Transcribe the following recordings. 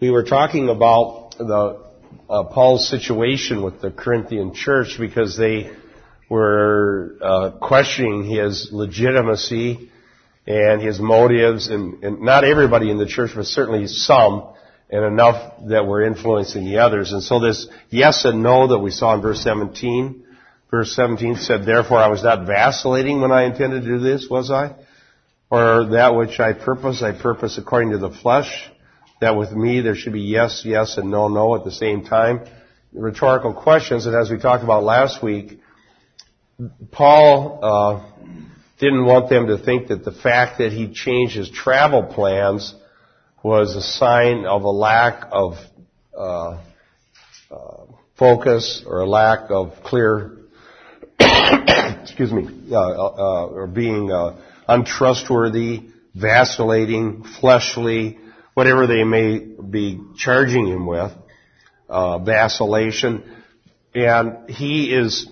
we were talking about the uh, Paul's situation with the Corinthian church because they were uh, questioning his legitimacy and his motives, and, and not everybody in the church, but certainly some, and enough that were influencing the others. And so this yes and no that we saw in verse 17, verse 17 said, Therefore I was not vacillating when I intended to do this, was I? Or that which I purpose, I purpose according to the flesh, that with me there should be yes, yes, and no, no at the same time. Rhetorical questions, and as we talked about last week, Paul uh, didn't want them to think that the fact that he changed his travel plans was a sign of a lack of uh, uh, focus or a lack of clear, excuse me, uh, uh, or being uh, untrustworthy, vacillating, fleshly, whatever they may be charging him with, uh, vacillation. And he is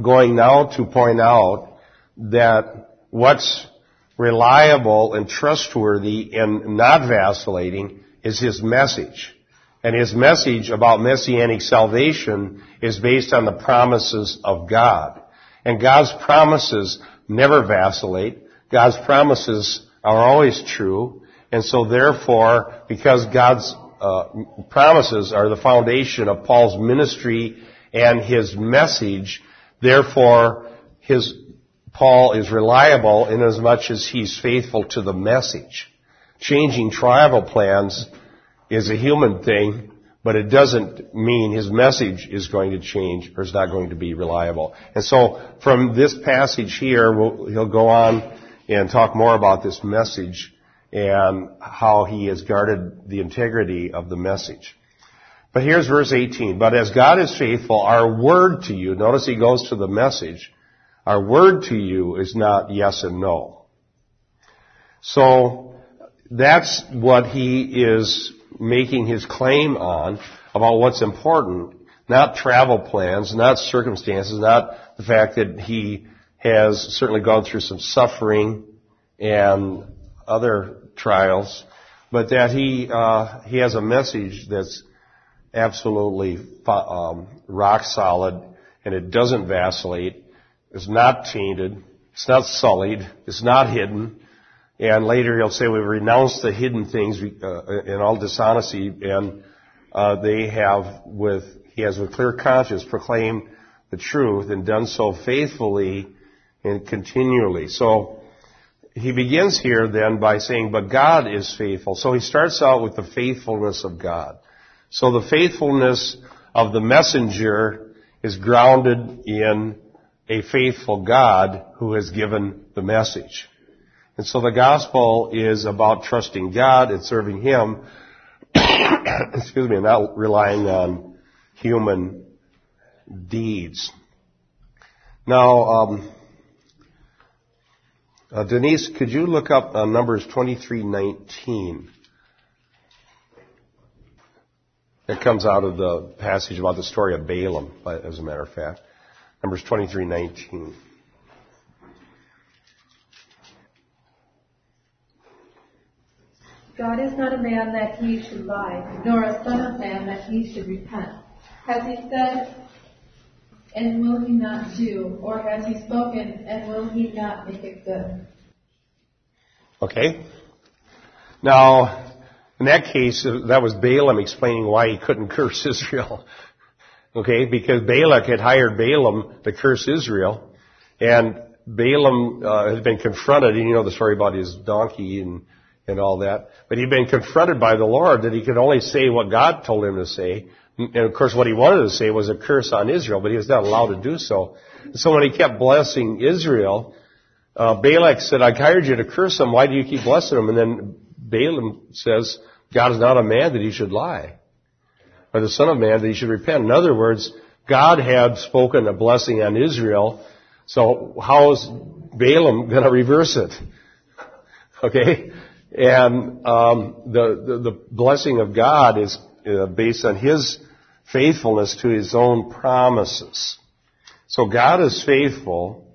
going now to point out that what's reliable and trustworthy and not vacillating is his message. And his message about messianic salvation is based on the promises of God. And God's promises never vacillate. God's promises are always true. And so therefore, because God's uh, promises are the foundation of Paul's ministry and his message, Therefore, his, Paul is reliable in as much as he's faithful to the message. Changing travel plans is a human thing, but it doesn't mean his message is going to change or is not going to be reliable. And so from this passage here, we'll, he'll go on and talk more about this message and how he has guarded the integrity of the message. But here's verse 18. But as God is faithful, our word to you, notice he goes to the message, our word to you is not yes and no. So, that's what he is making his claim on about what's important. Not travel plans, not circumstances, not the fact that he has certainly gone through some suffering and other trials, but that he uh, he has a message that's absolutely um, rock solid, and it doesn't vacillate. It's not tainted. It's not sullied. It's not hidden. And later he'll say we've renounced the hidden things uh, in all dishonesty, and uh, they have with he has with clear conscience proclaimed the truth and done so faithfully and continually. So he begins here then by saying, but God is faithful. So he starts out with the faithfulness of God. So the faithfulness of the messenger is grounded in a faithful God who has given the message. And so the gospel is about trusting God and serving Him, excuse me, not relying on human deeds. Now, um, uh, Denise, could you look up uh, Numbers 2319? It comes out of the passage about the story of Balaam, as a matter of fact. Numbers 23:19. God is not a man that he should lie, nor a son of man that he should repent. Has he said, and will he not do? Or has he spoken, and will he not make it good? Okay. Now, in that case, uh, that was Balaam explaining why he couldn't curse Israel. Okay, because Balak had hired Balaam to curse Israel, and Balaam uh, had been confronted, and you know the story about his donkey and and all that. But he'd been confronted by the Lord that he could only say what God told him to say. And of course, what he wanted to say was a curse on Israel, but he was not allowed to do so. So when he kept blessing Israel, uh, Balak said, "I hired you to curse them. Why do you keep blessing them?" And then Balaam says, God is not a man that he should lie, or the son of man that he should repent. In other words, God had spoken a blessing on Israel, so how is Balaam going to reverse it? Okay? And um, the, the, the blessing of God is uh, based on His faithfulness to His own promises. So God is faithful.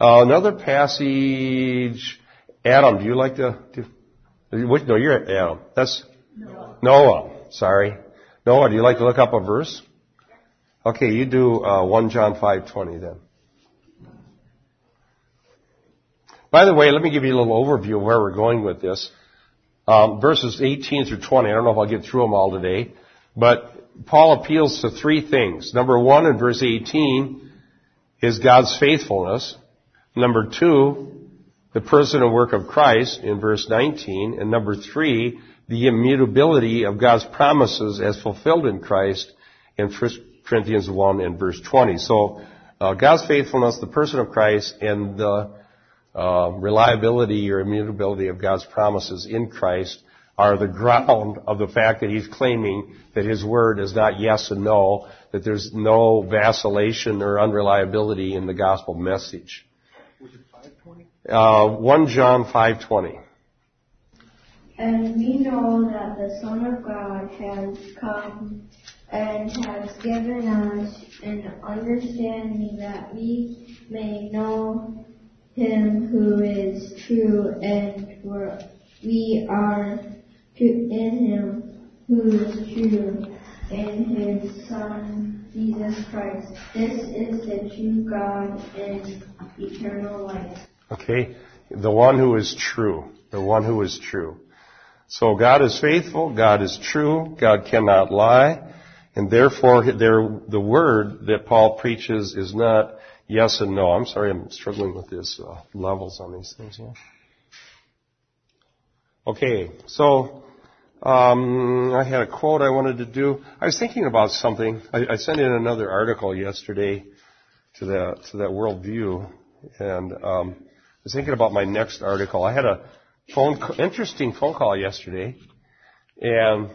Uh, another passage, Adam, do you like to? Do, no, you're Adam. That's Noah. Noah. Sorry. Noah, do you like to look up a verse? Okay, you do uh, 1 John 5.20 then. By the way, let me give you a little overview of where we're going with this. Um, verses 18 through 20, I don't know if I'll get through them all today, but Paul appeals to three things. Number one, in verse 18, is God's faithfulness. Number two, the person and work of Christ in verse 19. And number three, the immutability of God's promises as fulfilled in Christ in 1 Corinthians 1 and verse 20. So, uh, God's faithfulness, the person of Christ, and the uh, reliability or immutability of God's promises in Christ are the ground of the fact that he's claiming that his word is not yes and no, that there's no vacillation or unreliability in the gospel message. Uh, 1 John 5.20. And we know that the Son of God has come and has given us an understanding that we may know him who is true and we are in him who is true and his Son Jesus Christ. This is the true God and eternal life. Okay? The one who is true. The one who is true. So God is faithful, God is true, God cannot lie, and therefore the word that Paul preaches is not yes and no. I'm sorry, I'm struggling with these uh, levels on these things here. Okay, so um, I had a quote I wanted to do. I was thinking about something. I, I sent in another article yesterday to that to that worldview, and um, I was thinking about my next article. I had a phone interesting phone call yesterday, and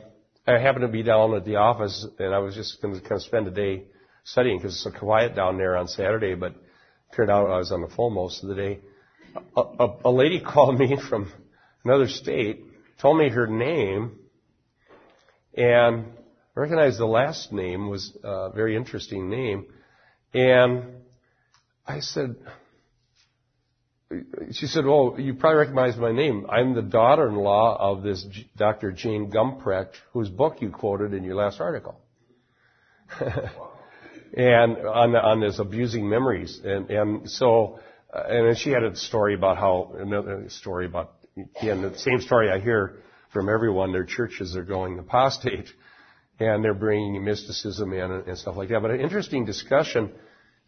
I happened to be down at the office, and I was just going to kind of spend a day studying because it's so quiet down there on Saturday. But turned out I was on the phone most of the day. A, a, a lady called me from another state, told me her name, and recognized the last name was a very interesting name, and I said she said, "Oh, you probably recognize my name. I'm the daughter-in-law of this Dr. Jane Gumprecht, whose book you quoted in your last article." and on on this abusing memories, and and so, and she had a story about how another story about again the same story I hear from everyone. Their churches are going apostate, and they're bringing mysticism in and, stuff like that. But an interesting discussion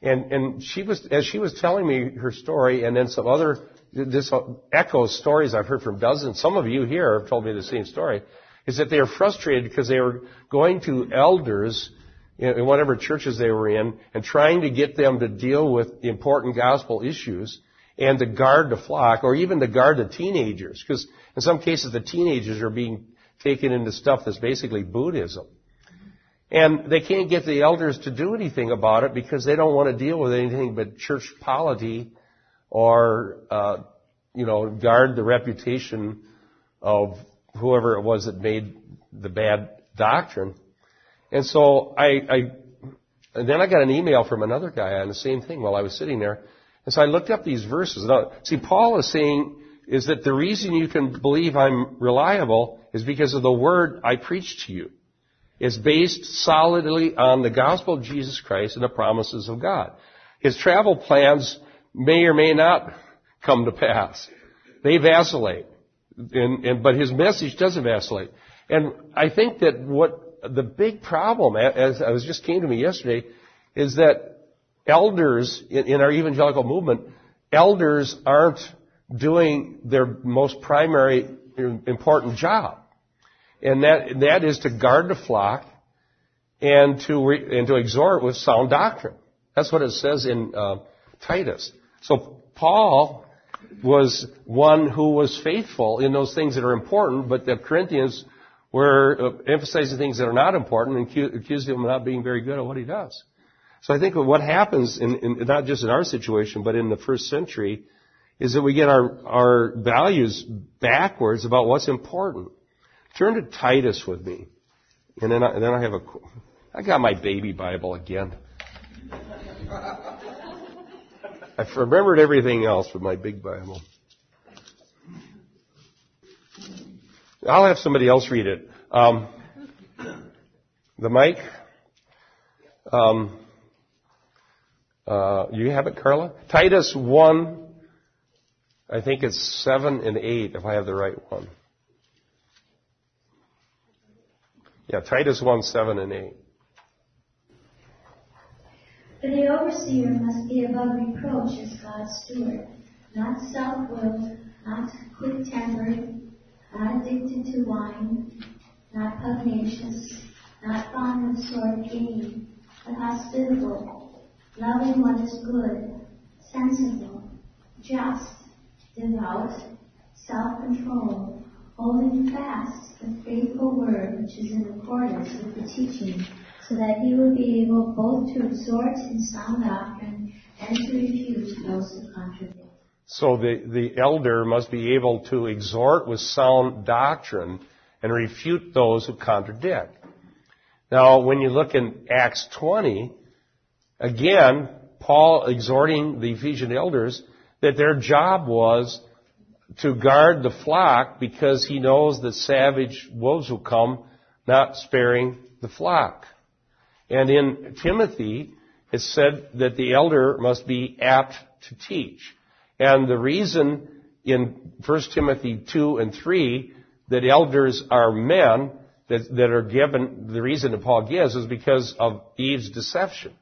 and, and she was, as she was telling me her story and then some other, this echoes stories I've heard from dozens, some of you here have told me the same story, is that they are frustrated because they were going to elders in whatever churches they were in and trying to get them to deal with important gospel issues and to guard the flock or even to guard the teenagers because in some cases the teenagers are being taken into stuff that's basically Buddhism. And they can't get the elders to do anything about it because they don't want to deal with anything but church polity or, uh, you know, guard the reputation of whoever it was that made the bad doctrine. And so I, I and then I got an email from another guy on the same thing while I was sitting there. And so I looked up these verses. Now, see, Paul is saying is that the reason you can believe I'm reliable is because of the word I preach to you is based solidly on the gospel of Jesus Christ and the promises of God. His travel plans may or may not come to pass. They vacillate. And, and, but his message doesn't vacillate. And I think that what the big problem, as, as just came to me yesterday, is that elders in, in our evangelical movement, elders aren't doing their most primary important job and that, and that is to guard the flock and to, re, and to exhort with sound doctrine. That's what it says in uh, Titus. So Paul was one who was faithful in those things that are important, but the Corinthians were uh, emphasizing things that are not important and accused him of not being very good at what he does. So I think what happens, in, in, not just in our situation, but in the first century, is that we get our, our values backwards about what's important. Turn to Titus with me. And then I, then I have a, I got my baby Bible again. I've remembered everything else with my big Bible. I'll have somebody else read it. Um, the mic. Um, uh, you have it, Carla? Titus 1, I think it's 7 and 8, if I have the right one. Yeah, Titus 1, 7 and 8. But the overseer must be above reproach as God's steward, not self-willed, not quick-tempered, not addicted to wine, not pugnacious, not fond of sword gain, but hospitable, loving what is good, sensible, just, devout, self-controlled, holding fast the faithful word which is in accordance with the teaching, so that he will be able both to exhort in sound doctrine and to refute those who contradict. So the, the elder must be able to exhort with sound doctrine and refute those who contradict. Now, when you look in Acts 20, again, Paul exhorting the Ephesian elders that their job was to guard the flock because he knows that savage wolves will come, not sparing the flock. And in Timothy, it said that the elder must be apt to teach. And the reason in 1 Timothy 2 and 3 that elders are men that, that are given, the reason that Paul gives is because of Eve's deception.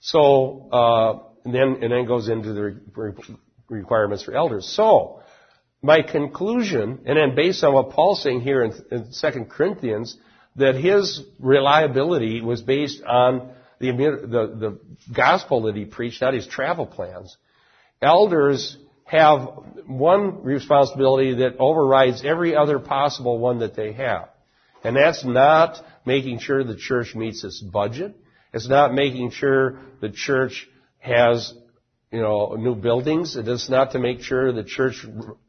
So, uh, and then, and then goes into the requirements for elders. So, my conclusion, and then based on what Paul's saying here in, in 2 Corinthians, that his reliability was based on the, the, the gospel that he preached, not his travel plans. Elders have one responsibility that overrides every other possible one that they have. And that's not making sure the church meets its budget. It's not making sure the church has, you know, new buildings. It is not to make sure the church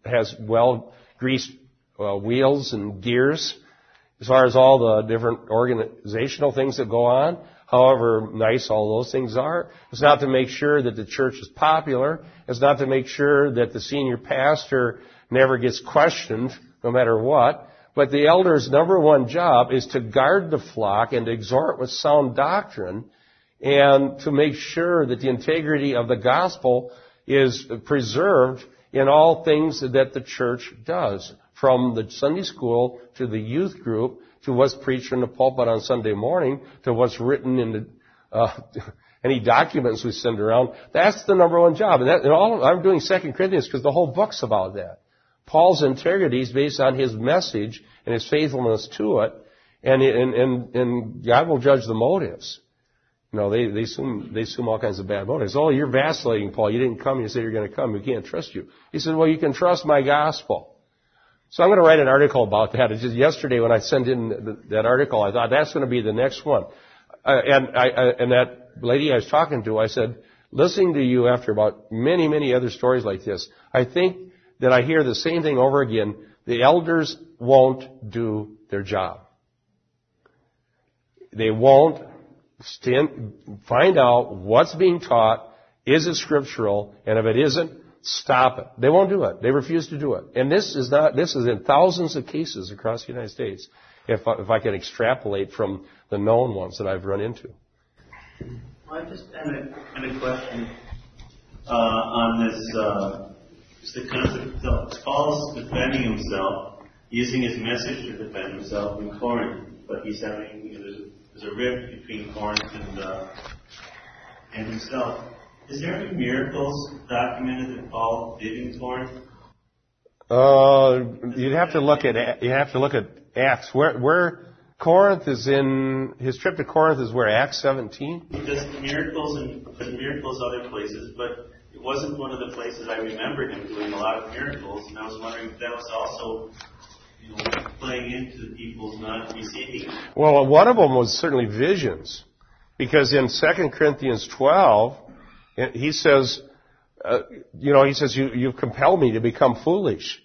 has well greased uh, wheels and gears as far as all the different organizational things that go on however nice all those things are. It's not to make sure that the church is popular. It's not to make sure that the senior pastor never gets questioned no matter what. But the elder's number one job is to guard the flock and to exhort with sound doctrine and to make sure that the integrity of the gospel is preserved in all things that the church does, from the Sunday school to the youth group to what's preached in the pulpit on Sunday morning to what's written in the, uh, any documents we send around. That's the number one job. And, that, and all I'm doing Second Corinthians because the whole book's about that. Paul's integrity is based on his message and his faithfulness to it, and and and, and God will judge the motives. You know, they they assume they assume all kinds of bad motives. Oh, you're vacillating, Paul. You didn't come. You said you're going to come. We can't trust you. He said, well, you can trust my gospel. So I'm going to write an article about that. It's just yesterday when I sent in that article, I thought that's going to be the next one. Uh, and I, and that lady I was talking to, I said, listening to you after about many, many other stories like this, I think that I hear the same thing over again. The elders won't do their job. They won't stand, find out what's being taught, is it scriptural, and if it isn't, stop it. They won't do it. They refuse to do it. And this is not, this is in thousands of cases across the United States, if I, if I can extrapolate from the known ones that I've run into. I just had a, had a question uh, on this, uh, the concept of Paul's defending himself, using his message to defend himself in Corinth, but he's having, you know, there's, a, there's a rift between Corinth and, uh, and himself. Is there any miracles documented that Paul did in Corinth? Uh, you'd have to look at you have to look at Acts. Where where Corinth is in his trip to Corinth is where Acts 17. Because miracles and miracles other places, but it wasn't one of the places I remember him doing a lot of miracles, and I was wondering if that was also you know, playing into the people's not receiving. Well, one of them was certainly visions, because in 2 Corinthians 12 he says, uh, you know, he says, you, you've compelled me to become foolish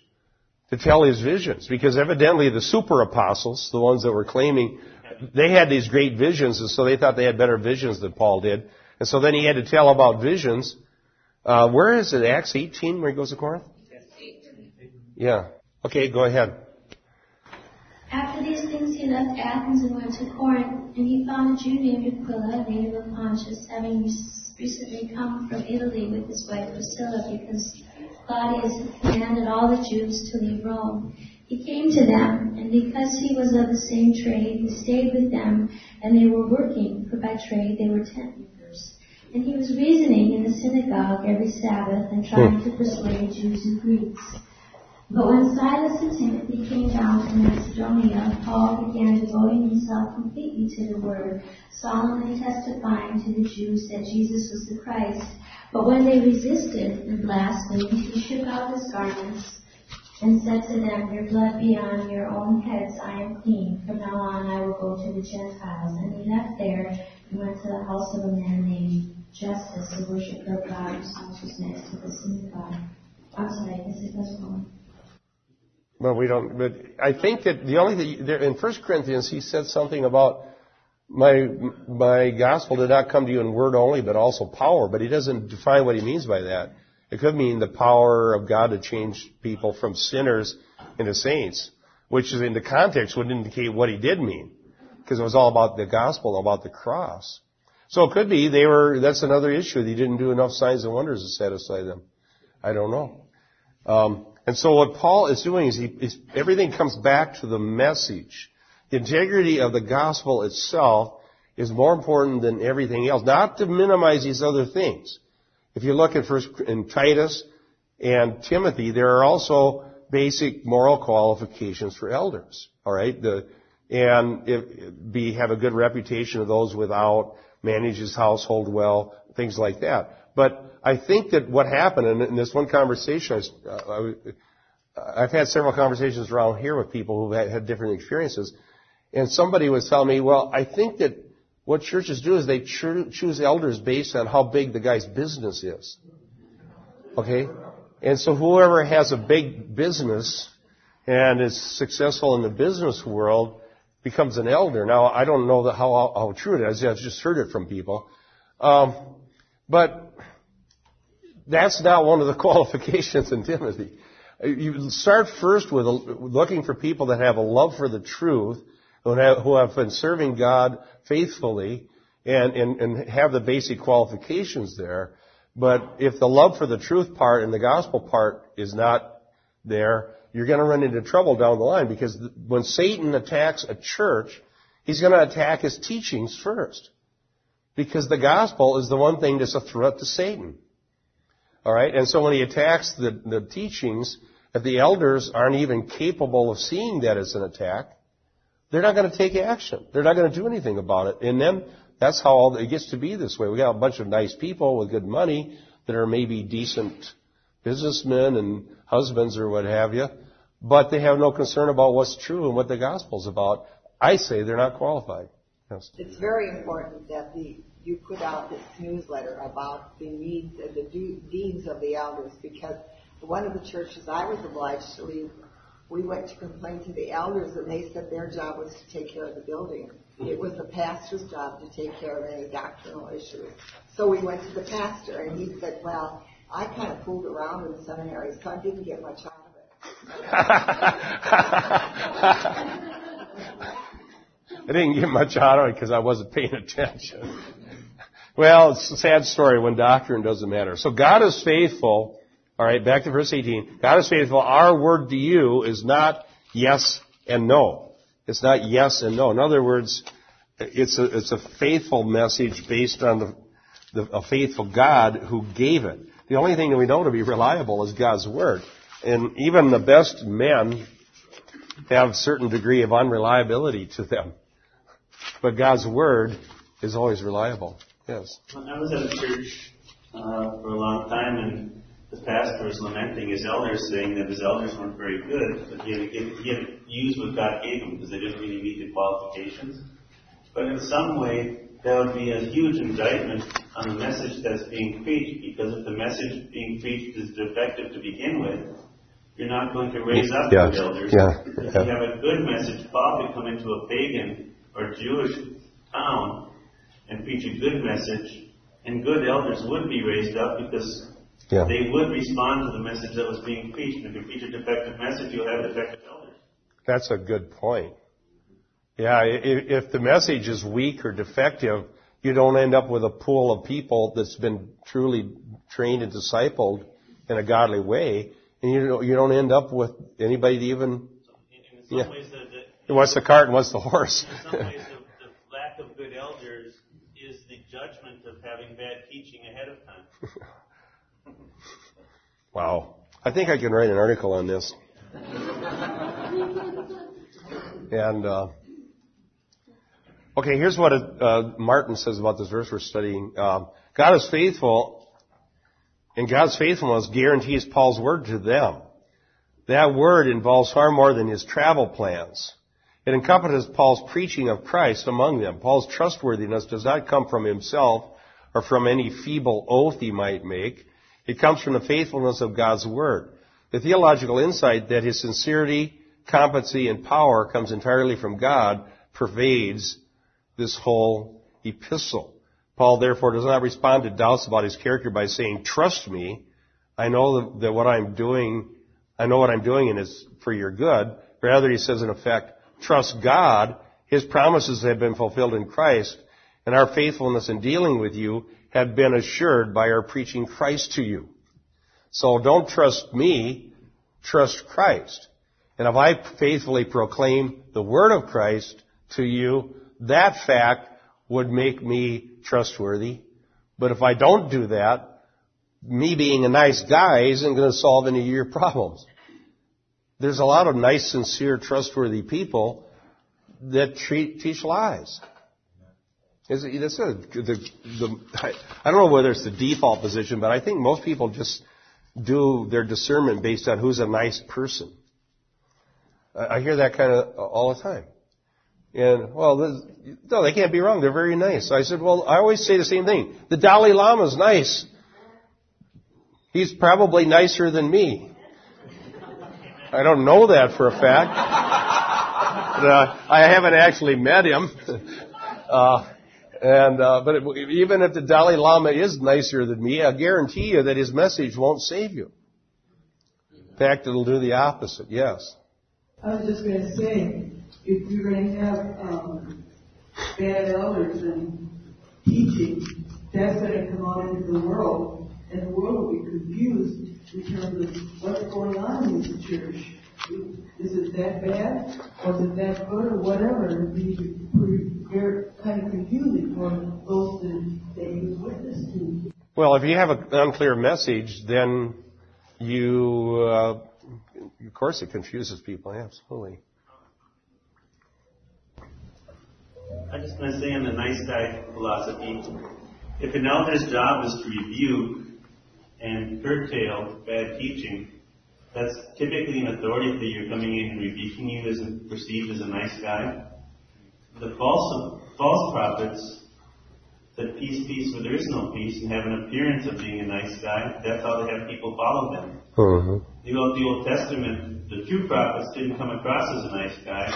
to tell his visions because evidently the super apostles, the ones that were claiming, they had these great visions and so they thought they had better visions than Paul did. And so then he had to tell about visions. Uh, where is it? Acts 18 where he goes to Corinth? Yeah. Okay, go ahead. After these things, he left Athens and went to Corinth, and he found a Jew named Aquila, native of Pontus, having recently come from Italy with his wife Priscilla, because Claudius commanded all the Jews to leave Rome. He came to them, and because he was of the same trade, he stayed with them, and they were working, for by trade they were tent. And he was reasoning in the synagogue every Sabbath and trying hmm. to persuade Jews and Greeks. But when Silas and Timothy came down from Macedonia, Paul began devoting himself completely to the word, solemnly testifying to the Jews that Jesus was the Christ. But when they resisted and blasphemed, he shook out his garments and said to them, Your blood be on your own heads, I am clean. From now on I will go to the Gentiles. And he left there and went to the house of a man named Justus, a worshiper of God, whose house was next to the synagogue. I'm sorry, this is one. Well, we don't, but I think that the only thing, in 1 Corinthians, he said something about my, my gospel did not come to you in word only, but also power, but he doesn't define what he means by that. It could mean the power of God to change people from sinners into saints, which is in the context would indicate what he did mean. Because it was all about the gospel, about the cross. So it could be they were, that's another issue. They didn't do enough signs and wonders to satisfy them. I don't know. Um, and so what Paul is doing is, he, is everything comes back to the message. The integrity of the gospel itself is more important than everything else. Not to minimize these other things. If you look at first in Titus and Timothy, there are also basic moral qualifications for elders. All right, the, and if, be have a good reputation of those without, manage his household well, things like that. But I think that what happened in, in this one conversation, I, uh, I, I've had several conversations around here with people who had, had different experiences, and somebody was telling me, well, I think that what churches do is they choose elders based on how big the guy's business is. Okay? And so whoever has a big business and is successful in the business world becomes an elder. Now, I don't know how, how true it is. I've just heard it from people. Um, but that's not one of the qualifications in Timothy. You start first with looking for people that have a love for the truth who have, been serving God faithfully and, and, and have the basic qualifications there. But if the love for the truth part and the gospel part is not there, you're going to run into trouble down the line because when Satan attacks a church, he's going to attack his teachings first. Because the gospel is the one thing that's a threat to Satan. Alright? And so when he attacks the, the teachings, if the elders aren't even capable of seeing that as an attack, they're not going to take action. They're not going to do anything about it. And then that's how it gets to be this way. We got a bunch of nice people with good money that are maybe decent businessmen and husbands or what have you, but they have no concern about what's true and what the gospel's about. I say they're not qualified. Yes. It's very important that the you put out this newsletter about the needs and the deeds of the elders because one of the churches I was obliged to leave we went to complain to the elders and they said their job was to take care of the building. It was the pastor's job to take care of any doctrinal issues. So we went to the pastor and he said, well, I kind of fooled around in the seminary, so I didn't get much out of it. I didn't get much out of it because I wasn't paying attention. well, it's a sad story when doctrine doesn't matter. So God is faithful all right, back to verse 18. God is faithful. Our word to you is not yes and no. It's not yes and no. In other words, it's a, it's a faithful message based on the, the, a faithful God who gave it. The only thing that we know to be reliable is God's word. And even the best men have a certain degree of unreliability to them. But God's word is always reliable. Yes. When I was at a church uh, for a long time, and the pastor was lamenting his elders, saying that his elders weren't very good, but he had, he had used what God gave him because they didn't really meet the qualifications. But in some way, that would be a huge indictment on the message that's being preached, because if the message being preached is defective to begin with, you're not going to raise up yeah. good elders. Yeah. If you have a good message, Bob could come into a pagan or Jewish town and preach a good message, and good elders would be raised up because yeah. They would respond to the message that was being preached. And if you preach a defective message, you'll have defective elders. That's a good point. Yeah, if, the message is weak or defective, you don't end up with a pool of people that's been truly trained and discipled in a godly way, and you don't, you don't end up with anybody to even. In, in some Yeah. ways, the, the, What's the cart and what's the horse? in some ways, the, the lack of good elders is the judgment of having bad teaching ahead of time. wow. I think I can write an article on this. and uh, okay, here's what uh, Martin says about this verse we're studying. Um, God is faithful, and God's faithfulness guarantees Paul's word to them. That word involves far more than his travel plans. It encompasses Paul's preaching of Christ among them. Paul's trustworthiness does not come from himself or from any feeble oath he might make. It comes from the faithfulness of God's Word. The theological insight that his sincerity, competency, and power comes entirely from God pervades this whole epistle. Paul therefore does not respond to doubts about his character by saying, trust me, I know that what I'm doing, I know what I'm doing and it's for your good. Rather, he says in effect, trust God, his promises have been fulfilled in Christ, and our faithfulness in dealing with you have been assured by our preaching Christ to you. So don't trust me, trust Christ. And if I faithfully proclaim the word of Christ to you, that fact would make me trustworthy. But if I don't do that, me being a nice guy isn't going to solve any of your problems. There's a lot of nice, sincere, trustworthy people that treat, teach lies. Is it, that's a, the, the, I, don't know whether it's the default position, but I think most people just do their discernment based on who's a nice person. I hear that kind of all the time. And, well, this, no, they can't be wrong. They're very nice. I said, well, I always say the same thing. The Dalai Lama's nice. He's probably nicer than me. I don't know that for a fact. but, uh, I haven't actually met him. uh, and uh, but it, even if the Dalai Lama is nicer than me, I guarantee you that his message won't save you. In fact, it'll do the opposite. Yes. I was just going to say, if you're going to have um, bad elders and teaching, that's going to come out into the world, and the world will be confused in terms of what's going on in the church. Is it that bad, or is it that good, or whatever? It'd be very kind of confusing for those that, that you witness to. Well, if you have an unclear message, then you, uh, of course, it confuses people. Absolutely. I just want to say on the nice guy philosophy, if an elder's job is to rebuke and curtail bad teaching, that's typically an authority figure coming in and rebuking you as perceived as a nice guy. The false false prophets that peace, peace where there is no peace and have an appearance of being a nice guy, that's how they have people follow them. Uh-huh. The Old, the Old Testament, the true prophets didn't come across as a nice guy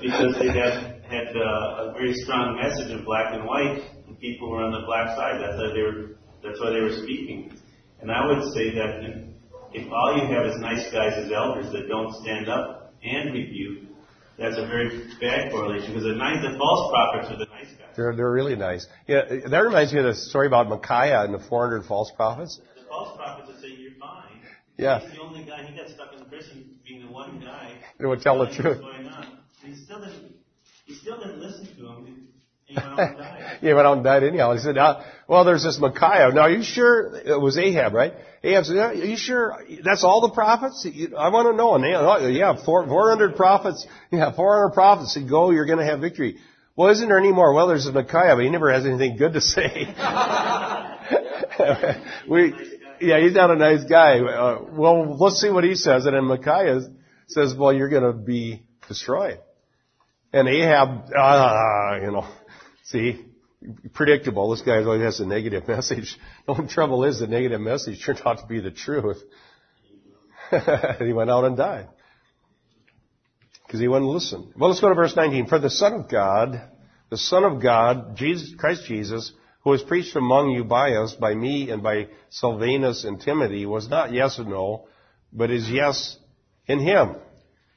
because they had had uh, a very strong message of black and white, and people were on the black side. That's why they were. That's why they were speaking. And I would say that if, if all you have is nice guys as elders that don't stand up and rebuke, that's a very bad correlation because the nice, the false prophets are the nice guys. They're, they're really nice. Yeah, that reminds me of the story about Micaiah and the 400 false prophets. The false prophets would say you're Yeah. He's the only guy. He got stuck in prison being the one guy. They would tell the truth. Going on? And he still didn't. He still didn't listen to him. He went out and died. he went out and died anyhow. He said, now, well, there's this Micaiah. Now, are you sure it was Ahab, right? Ahab said, are you sure that's all the prophets? I want to know. And they, oh, yeah, four, 400 prophets. Yeah, 400 prophets said, go, you're going to have victory. Well, isn't there any more? Well, there's a Micaiah, but he never has anything good to say. we, yeah, he's not a nice guy. Uh, well, let's see what he says. And then Micaiah says, well, you're going to be destroyed. And Ahab, ah, you know, see, predictable. This guy always has a negative message. The only trouble is the negative message turned out to be the truth. he went out and died. Because he wouldn't listen. Well, let's go to verse 19. For the Son of God, the Son of God, Jesus, Christ Jesus, who was preached among you by us, by me and by Silvanus and Timothy, was not yes or no, but is yes in him.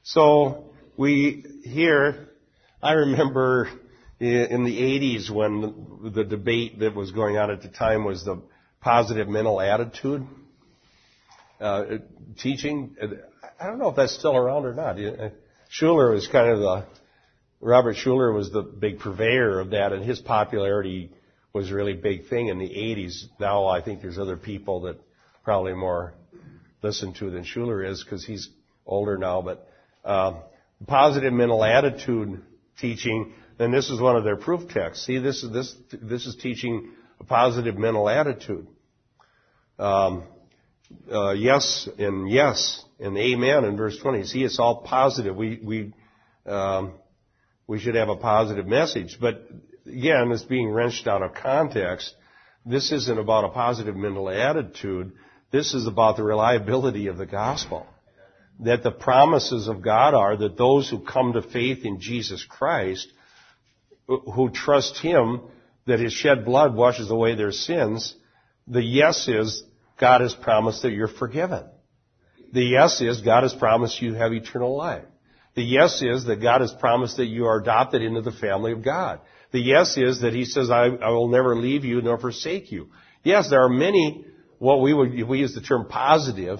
So we hear I remember in the 80s when the debate that was going on at the time was the positive mental attitude uh, teaching. I don't know if that's still around or not. Schuller was kind of the, Robert Schuller was the big purveyor of that and his popularity was a really big thing in the 80s. Now I think there's other people that probably more listen to than Schuller is because he's older now, but uh, positive mental attitude teaching, then this is one of their proof texts. See, this is this this is teaching a positive mental attitude. Um, uh, yes and yes and amen in verse 20. See, it's all positive. We we um, we should have a positive message, but again, it's being wrenched out of context. This isn't about a positive mental attitude. This is about the reliability of the gospel. That the promises of God are that those who come to faith in Jesus Christ, who trust Him, that His shed blood washes away their sins, the yes is God has promised that you're forgiven. The yes is God has promised you have eternal life. The yes is that God has promised that you are adopted into the family of God. The yes is that He says, I, I will never leave you nor forsake you. Yes, there are many, what we would, we use the term positive,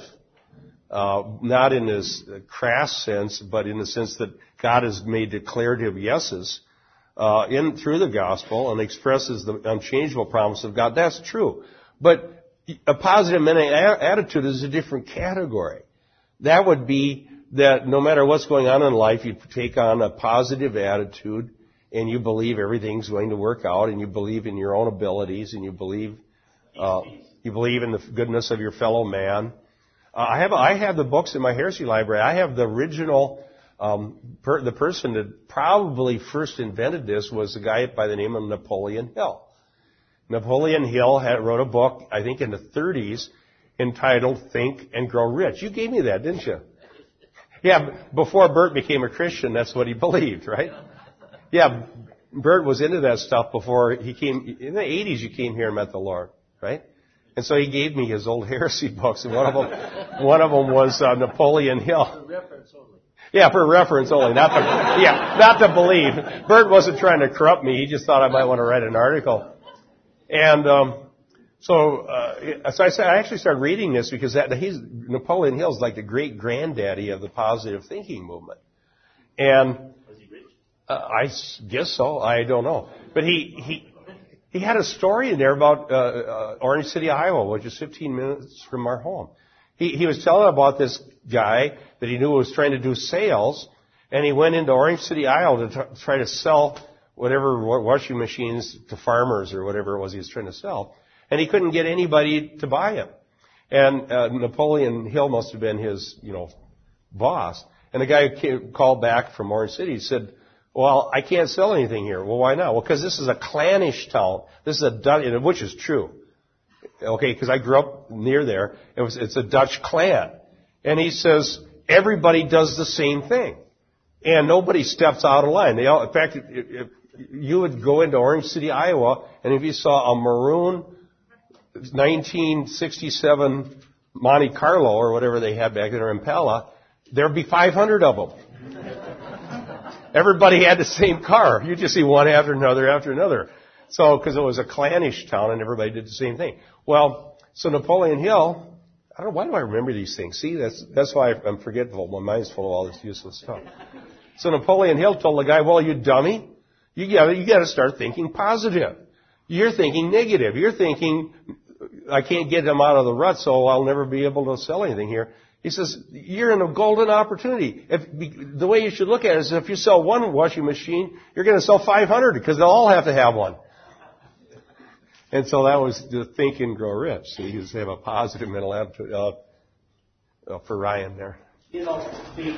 uh, not in this crass sense, but in the sense that God has made declarative yeses, uh, in, through the gospel and expresses the unchangeable promise of God. That's true. But a positive attitude is a different category. That would be that no matter what's going on in life, you take on a positive attitude and you believe everything's going to work out and you believe in your own abilities and you believe, uh, you believe in the goodness of your fellow man. Uh, I have, I have the books in my heresy library. I have the original, um, per, the person that probably first invented this was a guy by the name of Napoleon Hill. Napoleon Hill had, wrote a book, I think in the 30s, entitled Think and Grow Rich. You gave me that, didn't you? Yeah, before Bert became a Christian, that's what he believed, right? Yeah, Bert was into that stuff before he came, in the 80s you came here and met the Lord, right? And so he gave me his old heresy books, and one of them, one of them was uh, Napoleon Hill. Yeah, for reference only, not to, yeah, not to believe. Bert wasn't trying to corrupt me. He just thought I might want to write an article. And um, so, uh, so I, said, I actually started reading this because that, he's Napoleon Hill's like the great granddaddy of the positive thinking movement. And uh, I guess so. I don't know, but he he he had a story in there about uh, uh, Orange City, Iowa, which is 15 minutes from our home. He he was telling about this guy that he knew was trying to do sales, and he went into Orange City, Iowa to t- try to sell whatever washing machines to farmers or whatever it was he was trying to sell. And he couldn't get anybody to buy them. And uh, Napoleon Hill must have been his, you know, boss. And the guy came, called back from Orange City. Said, well, I can't sell anything here. Well, why not? Well, because this is a clannish town. This is a Dutch, which is true. Okay, because I grew up near there. It was, it's a Dutch clan. And he says, everybody does the same thing. And nobody steps out of line. They all, in fact, if, you would go into Orange City, Iowa, and if you saw a maroon 1967 Monte Carlo or whatever they had back then, or Impala, there'd be 500 of them. Everybody had the same car. You just see one after another after another. So, because it was a clannish town and everybody did the same thing. Well, so Napoleon Hill, I don't know, why do I remember these things? See, that's, that's why I'm forgetful. My mind's full of all this useless stuff. So Napoleon Hill told the guy, well, you dummy, you gotta, you gotta start thinking positive. You're thinking negative. You're thinking, I can't get them out of the rut, so I'll never be able to sell anything here. He says, you're in a golden opportunity. If, the way you should look at it is if you sell one washing machine, you're going to sell 500 because they'll all have to have one. And so that was the think and grow rich. So you just have a positive mental attitude uh, uh, for Ryan there. You know, the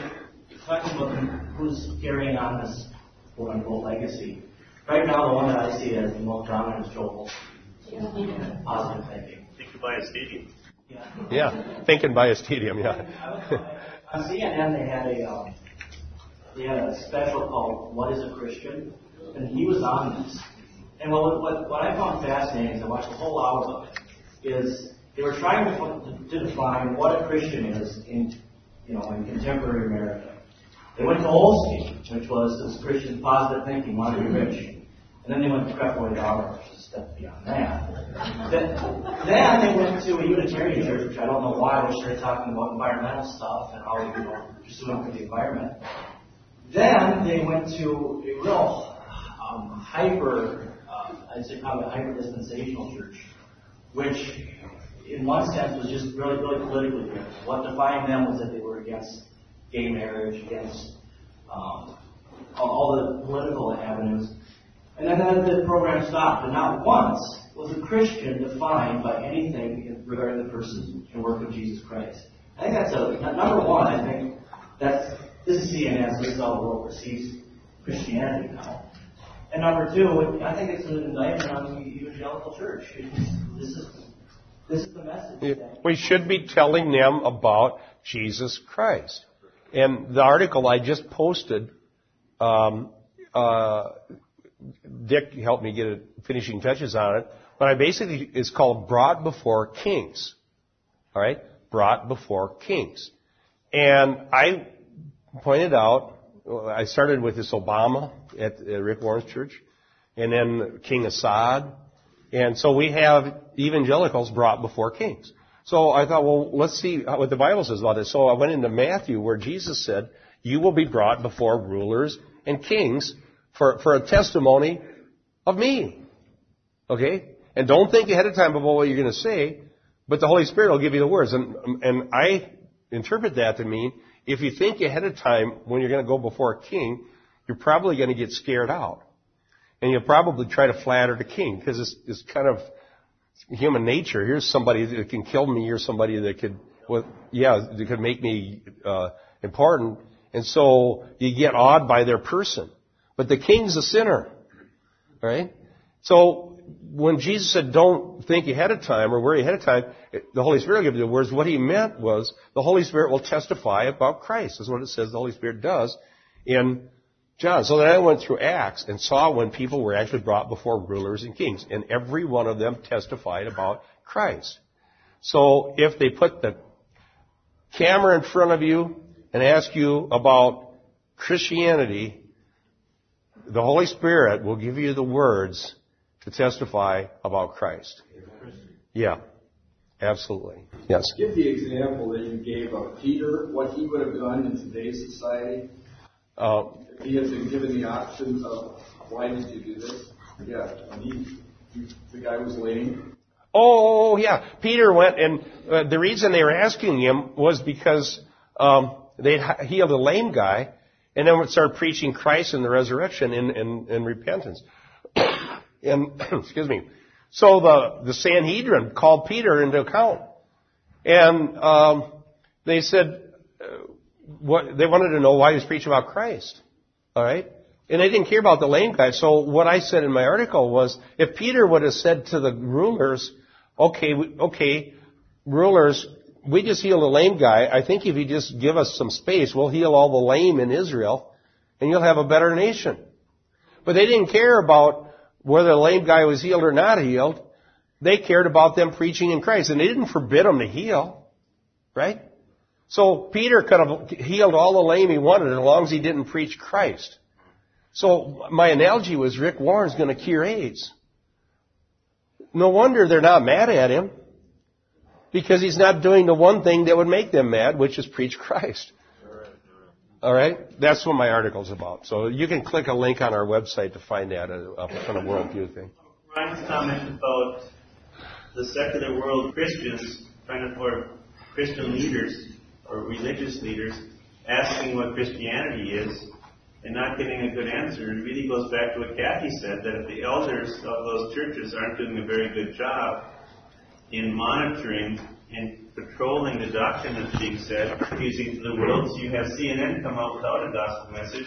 question about who's carrying on this quote unquote legacy. Right now, the one that I see as the most dominant is Joel. Yeah. Positive thinking. Think you buy a stadium. Yeah. yeah, thinking by a stadium. Yeah. On CNN, they had a um, they had a special called "What Is a Christian," and he was on this. And what what, what I found fascinating, is I watched the whole hour of it, is they were trying to, to define what a Christian is in you know in contemporary America. They went to Osteen, which was this Christian positive thinking, want to be rich. And then they went to Creflo Dollar, step beyond that. Then, then they went to a Unitarian church, which I don't know why they started talking about environmental stuff and how you know pursuing for the environment. Then they went to a real um, hyper, uh, I'd say probably hyper dispensational church, which in one sense was just really, really politically driven. What defined them was that they were against gay marriage, against um, all the political avenues. And then the program stopped, and not once was a Christian defined by anything regarding the person and work of Jesus Christ. I think that's a number one. I think that's this is CNN, so this is how the world perceives Christianity now. And number two, I think it's an indictment on the evangelical church. This is this is the message. We should be telling them about Jesus Christ. And the article I just posted, um, uh, Dick helped me get finishing touches on it, but I basically it's called "Brought Before Kings." All right, brought before kings, and I pointed out. I started with this Obama at Rick Warren's church, and then King Assad, and so we have evangelicals brought before kings. So I thought, well, let's see what the Bible says about this. So I went into Matthew where Jesus said, you will be brought before rulers and kings for, for a testimony of me. Okay? And don't think ahead of time about what you're going to say, but the Holy Spirit will give you the words. And, and I interpret that to mean if you think ahead of time when you're going to go before a king, you're probably going to get scared out. And you'll probably try to flatter the king because it's, it's kind of human nature. Here's somebody that can kill me. Here's somebody that could, well, yeah, that could make me uh, important. And so you get awed by their person. But the king's a sinner. Right? So when Jesus said don't think ahead of time or worry ahead of time, the Holy Spirit will give you the words. What he meant was the Holy Spirit will testify about Christ. That's what it says the Holy Spirit does in John. So then I went through Acts and saw when people were actually brought before rulers and kings, and every one of them testified about Christ. So if they put the camera in front of you and ask you about Christianity, the Holy Spirit will give you the words to testify about Christ. Yeah, absolutely. Yes. Give the example that you gave of Peter, what he would have done in today's society. Uh, if he had been given the option of why did you do this? Yeah, he, he, the guy was lame. Oh yeah, Peter went, and uh, the reason they were asking him was because um, they healed a lame guy, and then would start preaching Christ and the resurrection and, in, in repentance. and excuse me. So the the Sanhedrin called Peter into account, and um, they said uh, what they wanted to know why he was preaching about Christ. All right? And they didn't care about the lame guy. So what I said in my article was, if Peter would have said to the rulers, okay, okay, rulers, we just healed a lame guy. I think if you just give us some space, we'll heal all the lame in Israel, and you'll have a better nation. But they didn't care about whether the lame guy was healed or not healed. They cared about them preaching in Christ, and they didn't forbid them to heal, right? So Peter could have healed all the lame he wanted as long as he didn't preach Christ. So my analogy was Rick Warren's going to cure AIDS. No wonder they're not mad at him. Because he's not doing the one thing that would make them mad, which is preach Christ. All right? That's what my article's about. So you can click a link on our website to find that uh, kind of worldview thing. Ryan's comment about the secular world Christians or Christian leaders or religious leaders asking what Christianity is and not getting a good answer. It really goes back to what Kathy said, that if the elders of those churches aren't doing a very good job in monitoring and patrolling the doctrine that's being said, using the world, so you have CNN come out without a gospel message.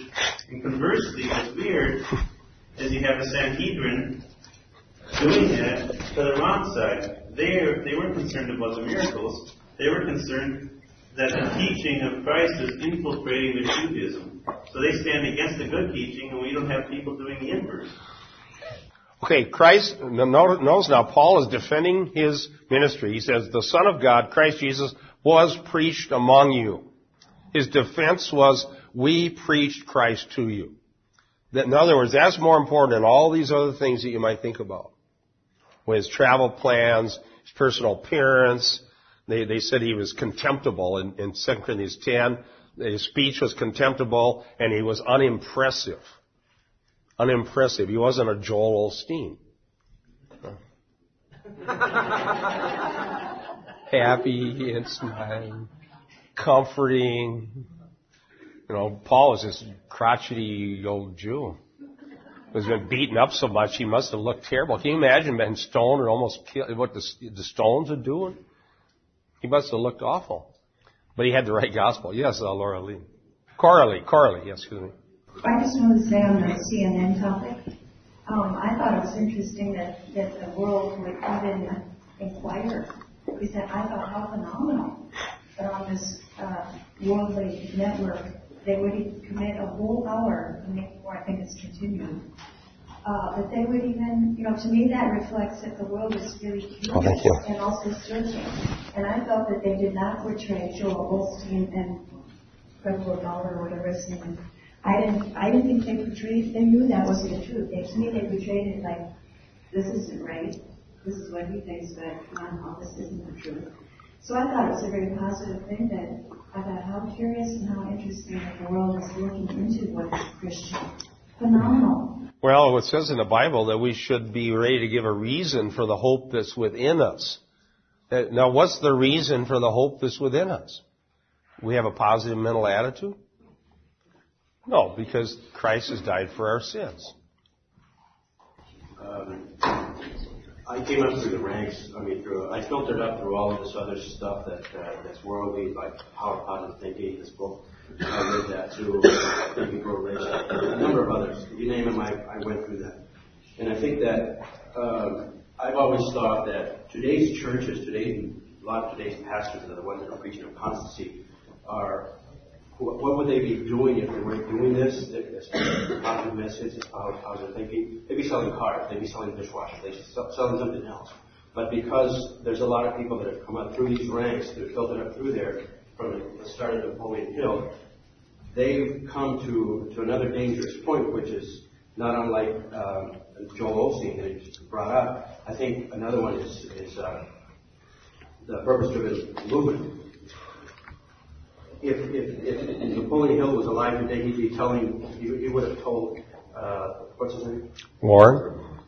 And conversely, what's weird is you have a Sanhedrin doing that to the wrong side. They, they weren't concerned about the miracles. They were concerned that the teaching of Christ is infiltrating the Judaism. So they stand against the good teaching, and we don't have people doing the inverse. Okay, Christ, notice now, Paul is defending his ministry. He says, the Son of God, Christ Jesus, was preached among you. His defense was, we preached Christ to you. In other words, that's more important than all these other things that you might think about. With His travel plans, his personal appearance. They, they said he was contemptible in, in 2 Corinthians 10. His speech was contemptible and he was unimpressive. Unimpressive. He wasn't a Joel Osteen. Happy and smiling, comforting. You know, Paul was this crotchety old Jew. Who's been beaten up so much, he must have looked terrible. Can you imagine being stoned or almost killed, what the, the stones are doing? He must have looked awful. But he had the right gospel. Yes, uh, Laura Lee. Coralie, Coralie, yes, excuse me. I just want to say on the CNN topic, um, I thought it was interesting that, that the world would even inquire. Because I thought how phenomenal that on this uh, worldly network they would commit a whole hour, or I think it's continued, uh, that they would even, you know, to me that reflects that the world is really curious oh, and also searching. And I felt that they did not portray Joel Osteen and Fred Dollar or whatever his name is. I didn't, I didn't think they portrayed, they knew that wasn't the truth. They, to me, they portrayed it like, this isn't right. This is what he thinks, but no, no, this isn't the truth. So I thought it was a very positive thing that I thought how curious and how interesting that the world is looking into what is Christian. Phenomenal. Well, it says in the Bible that we should be ready to give a reason for the hope that's within us. Now, what's the reason for the hope that's within us? We have a positive mental attitude? No, because Christ has died for our sins. Um, I came up through the ranks. I mean, through I filtered up through all of this other stuff that uh, that's worldly, like Power Positive Thinking, in this book. I read that too. A number of others. You name them, I, I went through that. And I think that um, I've always thought that today's churches, today, a lot of today's pastors, are the ones that are preaching of constancy, are what would they be doing if they weren't doing this? This positive message, this positive thinking. They'd be selling cars. They'd be selling dishwashers. They'd be selling something else. But because there's a lot of people that have come up through these ranks, that have filtered up through there from the start of Napoleon Hill, they've come to, to another dangerous point, which is not unlike um, Joel Osteen that just brought up. I think another one is, is uh, the purpose-driven movement if, if, if Napoleon Hill was alive today, he'd be telling, he, he would have told, uh, what's his name? Warren.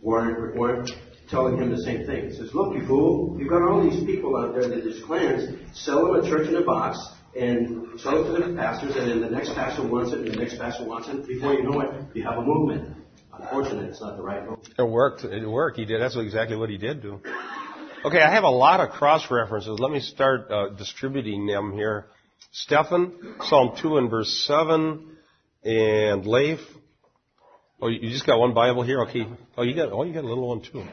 Warren, Warren, telling him the same thing. He says, look, you fool, you've got all these people out there that there's clans, sell them a church in a box, and sell it to the pastors, and then the next pastor wants it, and the next pastor wants it. Before you know it, you have a movement. Unfortunately, it's not the right movement. It worked. It worked. He did. That's exactly what he did do. Okay, I have a lot of cross references. Let me start uh, distributing them here. Stephen, Psalm 2 and verse 7, and Leif. Oh, you just got one Bible here? Okay. Oh, you got, oh, you got a little one too.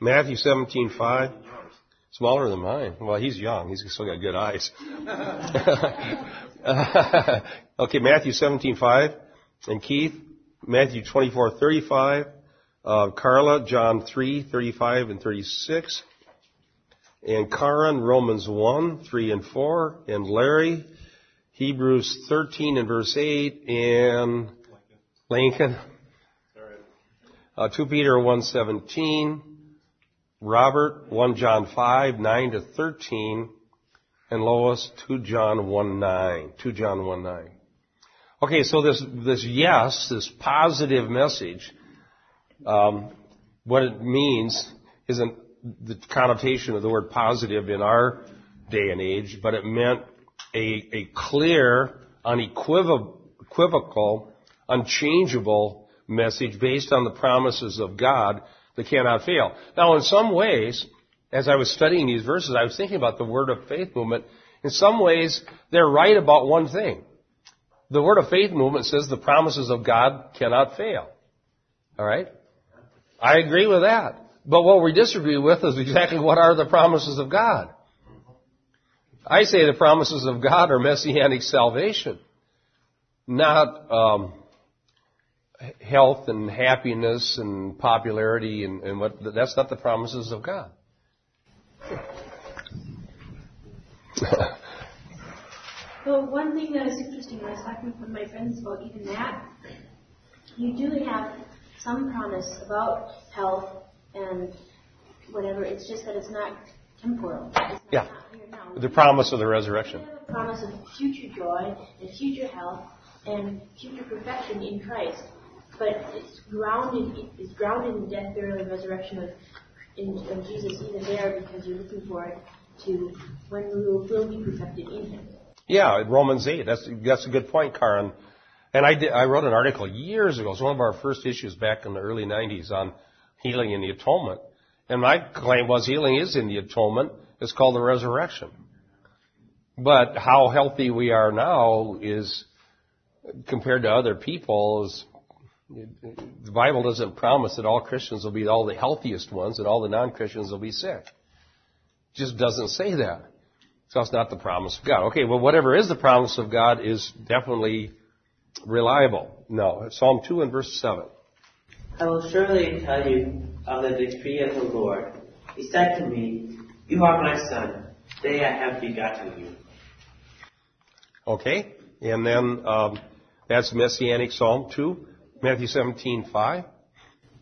Matthew 17:5. Smaller than mine. Well, he's young. He's still got good eyes. okay, Matthew 17:5. And Keith, Matthew 24:35. Uh, Carla, John 3:35 and 36 and Karen, Romans 1, 3 and 4, and Larry, Hebrews 13 and verse 8, and Lincoln, uh, 2 Peter 1, 17, Robert, 1 John 5, 9 to 13, and Lois, 2 John 1, 9, 2 John 1, 9. Okay, so this, this yes, this positive message, um, what it means isn't the connotation of the word positive in our day and age, but it meant a, a clear, unequivocal, unchangeable message based on the promises of God that cannot fail. Now, in some ways, as I was studying these verses, I was thinking about the Word of Faith movement. In some ways, they're right about one thing. The Word of Faith movement says the promises of God cannot fail. Alright? I agree with that. But what we disagree with is exactly what are the promises of God. I say the promises of God are messianic salvation, not um, health and happiness and popularity and, and what. That's not the promises of God. well, one thing that is interesting, I was talking with my friends about even that, you do have some promise about health and whatever. It's just that it's not temporal. It's yeah. The promise of the resurrection. The promise of future joy and future health and future perfection in Christ. But it's grounded, it's grounded in the death, burial, and resurrection of, in, of Jesus even there because you're looking forward to when we will, will be perfected in Him. Yeah, Romans 8. That's, that's a good point, Karen. And I, did, I wrote an article years ago. It's one of our first issues back in the early 90s on healing in the atonement. And my claim was healing is in the atonement. It's called the resurrection. But how healthy we are now is, compared to other people, the Bible doesn't promise that all Christians will be all the healthiest ones and all the non-Christians will be sick. It just doesn't say that. So it's not the promise of God. Okay, well whatever is the promise of God is definitely reliable. No, Psalm 2 and verse 7. I will surely tell you of the decree of the Lord. He said to me, You are my son. Today I have begotten you. Okay, and then um, that's Messianic Psalm 2, Matthew 17, 5.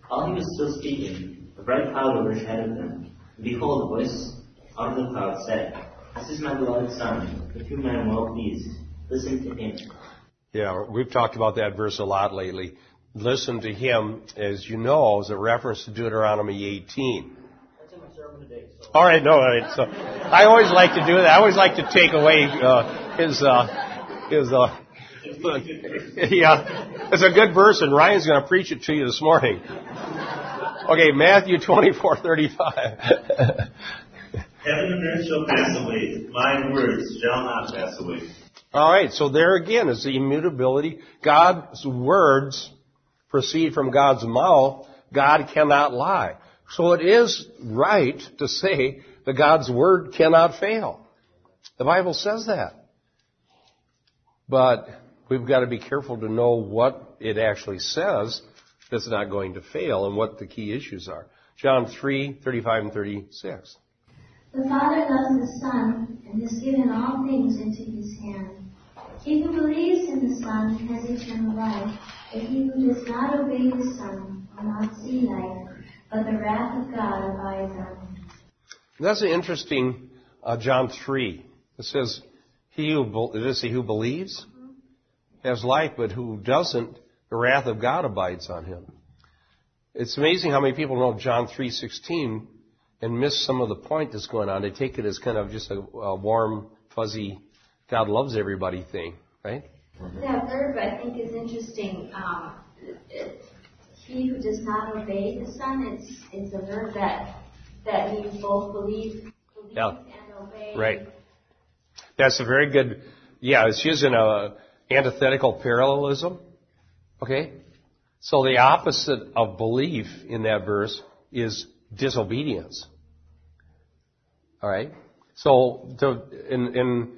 While he was still speaking, a bright cloud overshadowed them. And behold, a voice out of the cloud said, This is my beloved son, with whom I am well pleased. Listen to him. Yeah, we've talked about that verse a lot lately. Listen to him, as you know, is a reference to Deuteronomy 18. All right, no, all right. So I always like to do that. I always like to take away uh, his uh, his. Uh, yeah, it's a good verse, and Ryan's going to preach it to you this morning. Okay, Matthew twenty-four thirty-five. Heaven and earth shall pass away; my words shall not pass away. All right, so there again is the immutability. God's words proceed from God's mouth. God cannot lie. So it is right to say that God's word cannot fail. The Bible says that. But we've got to be careful to know what it actually says that's not going to fail and what the key issues are. John 3, 35 and 36. The Father loves the Son and has given all things into his hand. He who believes in the Son has eternal life, but he who does not obey the Son will not see life, but the wrath of God abides on him. That's an interesting uh, John 3. It says, he who, does he who believes has life, but who doesn't, the wrath of God abides on him. It's amazing how many people know John 3.16 and miss some of the point that's going on. They take it as kind of just a, a warm, fuzzy God loves everybody thing, right? That verb I think is interesting. Um, it, he who does not obey the Son, it's, it's a verb that, that means both believe, believe yeah. and obey. Right. That's a very good, yeah, it's using a antithetical parallelism. Okay? So the opposite of belief in that verse is disobedience. Alright? So, to, in, in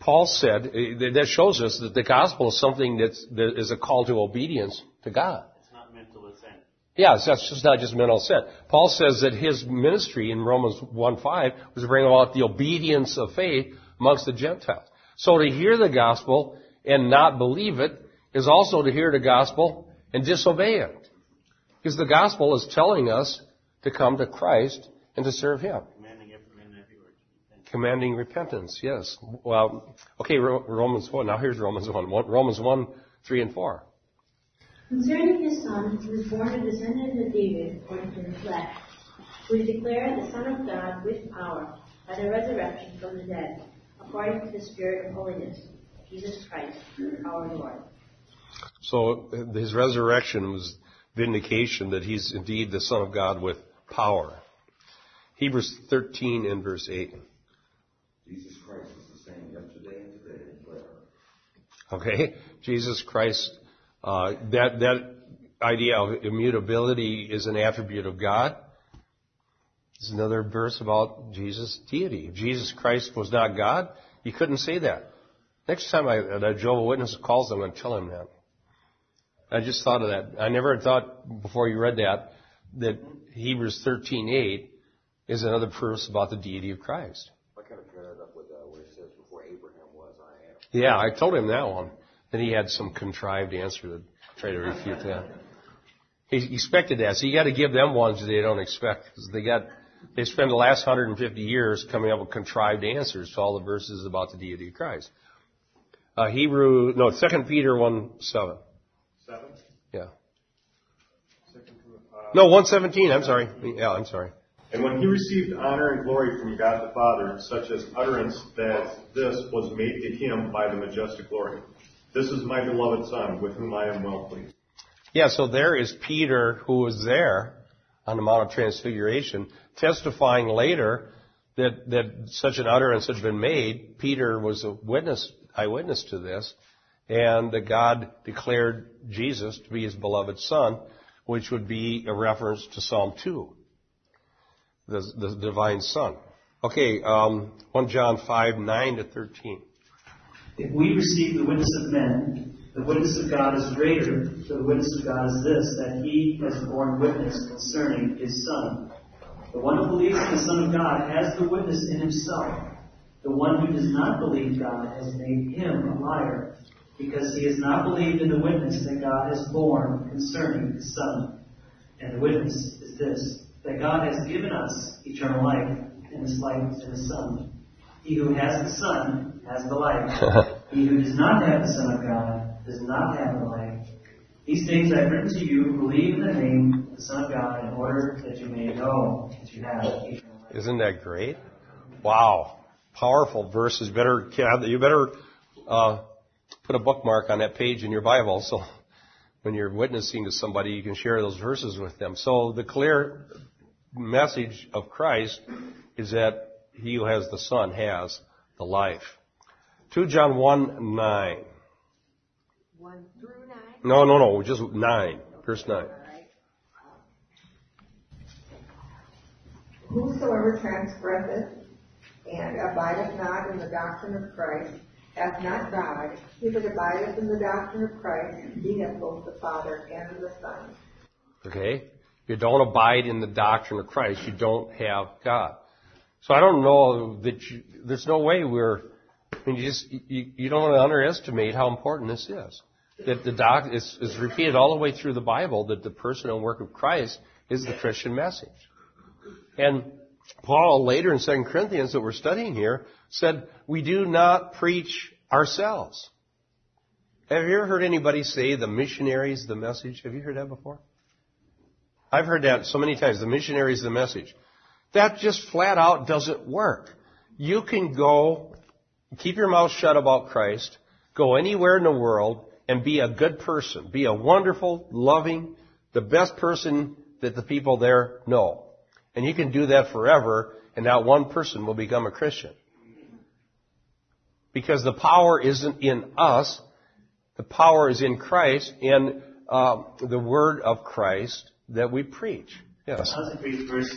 Paul said, uh, that shows us that the gospel is something that's, that is a call to obedience to God. It's not mental assent. Yeah, it's just not just mental assent. Paul says that his ministry in Romans 1.5 was to bring about the obedience of faith amongst the Gentiles. So to hear the gospel and not believe it is also to hear the gospel and disobey it. Because the gospel is telling us to come to Christ and to serve Him. Commanding repentance, yes. Well, okay, Romans 1. Now here's Romans 1. Romans 1, 3 and 4. Concerning his son, who was born a descendant of David according to the flesh, we declare the Son of God with power by the resurrection from the dead, according to the Spirit of holiness, Jesus Christ, our Lord. So his resurrection was vindication that he's indeed the Son of God with power. Hebrews 13 and verse 8. Jesus Christ is the same yesterday and today and forever. Okay, Jesus Christ. Uh, that that idea of immutability is an attribute of God. There's another verse about Jesus' deity. If Jesus Christ was not God, you couldn't say that. Next time I, a Jehovah Witness calls, I'm going to tell him that. I just thought of that. I never thought before you read that that Hebrews 13:8 is another verse about the deity of Christ. Yeah, I told him that one. Then he had some contrived answer to try to refute that. He expected that. So you got to give them ones they don't expect because they got they spend the last 150 years coming up with contrived answers to all the verses about the deity of Christ. Uh, Hebrew, no, Second Peter one seven. Seven. Yeah. Second, uh, No, one seventeen. I'm sorry. Yeah, I'm sorry. And when he received honor and glory from God the Father, such as utterance that this was made to him by the majestic glory. This is my beloved Son, with whom I am well pleased. Yeah, so there is Peter who was there on the Mount of Transfiguration, testifying later that, that such an utterance had been made. Peter was a witness, eyewitness to this, and that God declared Jesus to be his beloved Son, which would be a reference to Psalm 2 the, the divine Son. Okay, um, 1 John 5, 9 to 13. If we receive the witness of men, the witness of God is greater, for the witness of God is this, that he has borne witness concerning his Son. The one who believes in the Son of God has the witness in himself. The one who does not believe God has made him a liar, because he has not believed in the witness that God has borne concerning his Son. And the witness is this, that God has given us eternal life, and this life in the Son. He who has the Son has the life. he who does not have the Son of God does not have the life. These things I have written to you who believe in the name of the Son of God in order that you may know that you have eternal life. Isn't that great? Wow. Powerful verses. Better, you better uh, put a bookmark on that page in your Bible so when you're witnessing to somebody, you can share those verses with them. So the clear message of Christ is that he who has the Son has the life. 2 John 1, 9. 1 through 9? No, no, no, just 9. Verse 9. Whosoever transgresseth and abideth not in the doctrine of Christ hath not God. He that abideth in the doctrine of Christ, he hath both the Father and the Son. Okay? You don't abide in the doctrine of Christ, you don't have God. So I don't know that you, there's no way we're, I mean, you just, you, you don't want to underestimate how important this is. That the doc is, repeated all the way through the Bible that the person and work of Christ is the Christian message. And Paul later in 2 Corinthians that we're studying here said, we do not preach ourselves. Have you ever heard anybody say the missionaries, the message? Have you heard that before? I've heard that so many times. The missionary is the message. That just flat out doesn't work. You can go, keep your mouth shut about Christ, go anywhere in the world, and be a good person. Be a wonderful, loving, the best person that the people there know. And you can do that forever, and not one person will become a Christian. Because the power isn't in us, the power is in Christ, and uh, the word of Christ that we preach. Yes. How's it preach first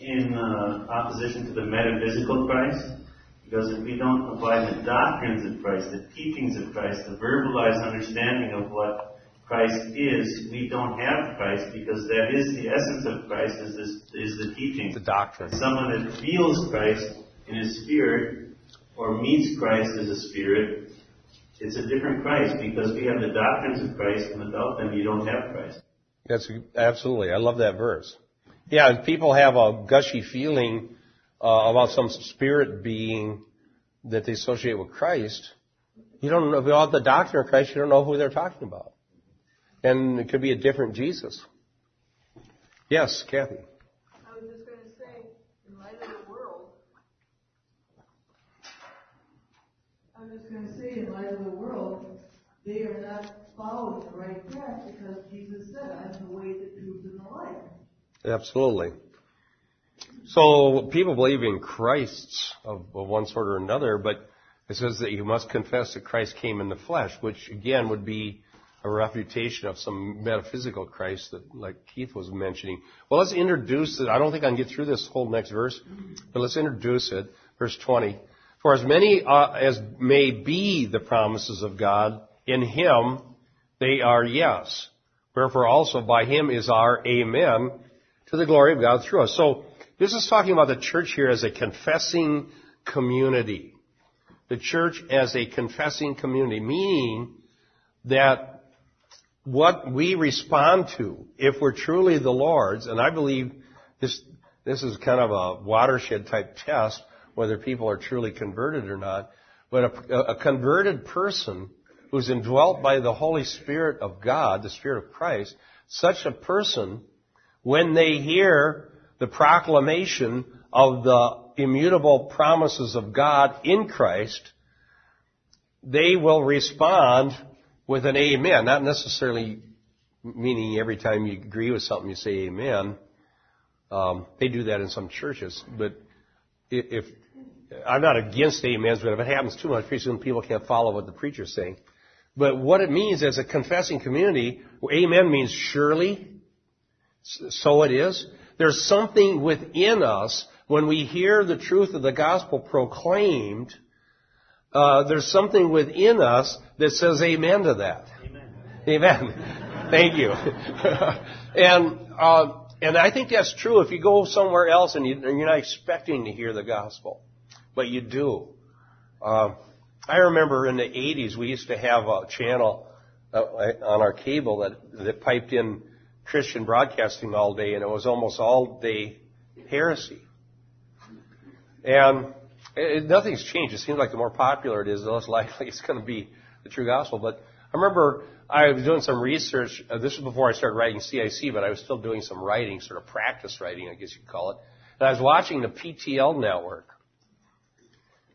in uh, opposition to the metaphysical Christ? Because if we don't apply the doctrines of Christ, the teachings of Christ, the verbalized understanding of what Christ is, we don't have Christ because that is the essence of Christ is this is the teaching. The doctrine. Someone that feels Christ in his spirit or meets Christ as a spirit, it's a different Christ because we have the doctrines of Christ and without them you don't have Christ. That's absolutely. I love that verse. Yeah, if people have a gushy feeling uh, about some spirit being that they associate with Christ. You don't know about the doctrine of Christ. You don't know who they're talking about, and it could be a different Jesus. Yes, Kathy. I was just going to say, in light of the world, I was just going to say, in light of the world, they are not following the right path because Jesus said, I'm the way, the truth, and the life. Absolutely. So people believe in Christs of, of one sort or another, but it says that you must confess that Christ came in the flesh, which again would be a refutation of some metaphysical Christ that, like Keith was mentioning. Well, let's introduce it. I don't think I can get through this whole next verse, but let's introduce it. Verse 20. For as many uh, as may be the promises of God in Him, they are yes. Wherefore also by him is our amen to the glory of God through us. So this is talking about the church here as a confessing community. the church as a confessing community, meaning that what we respond to, if we're truly the Lord's, and I believe this, this is kind of a watershed type test, whether people are truly converted or not, but a, a converted person who's indwelt by the Holy Spirit of God, the Spirit of Christ, such a person, when they hear the proclamation of the immutable promises of God in Christ, they will respond with an amen, not necessarily meaning every time you agree with something you say amen. Um, they do that in some churches, but if I'm not against amens, but if it happens too much, pretty soon people can't follow what the preacher's saying. But what it means as a confessing community, amen means surely, so it is. There's something within us when we hear the truth of the gospel proclaimed, uh, there's something within us that says amen to that. Amen. amen. Thank you. and uh, and I think that's true if you go somewhere else and, you, are not expecting to hear the gospel, but you do. Uh, I remember in the 80s we used to have a channel uh, on our cable that that piped in Christian broadcasting all day, and it was almost all day heresy. And it, nothing's changed. It seems like the more popular it is, the less likely it's going to be the true gospel. But I remember I was doing some research. Uh, this was before I started writing CIC, but I was still doing some writing, sort of practice writing, I guess you could call it. And I was watching the PTL network.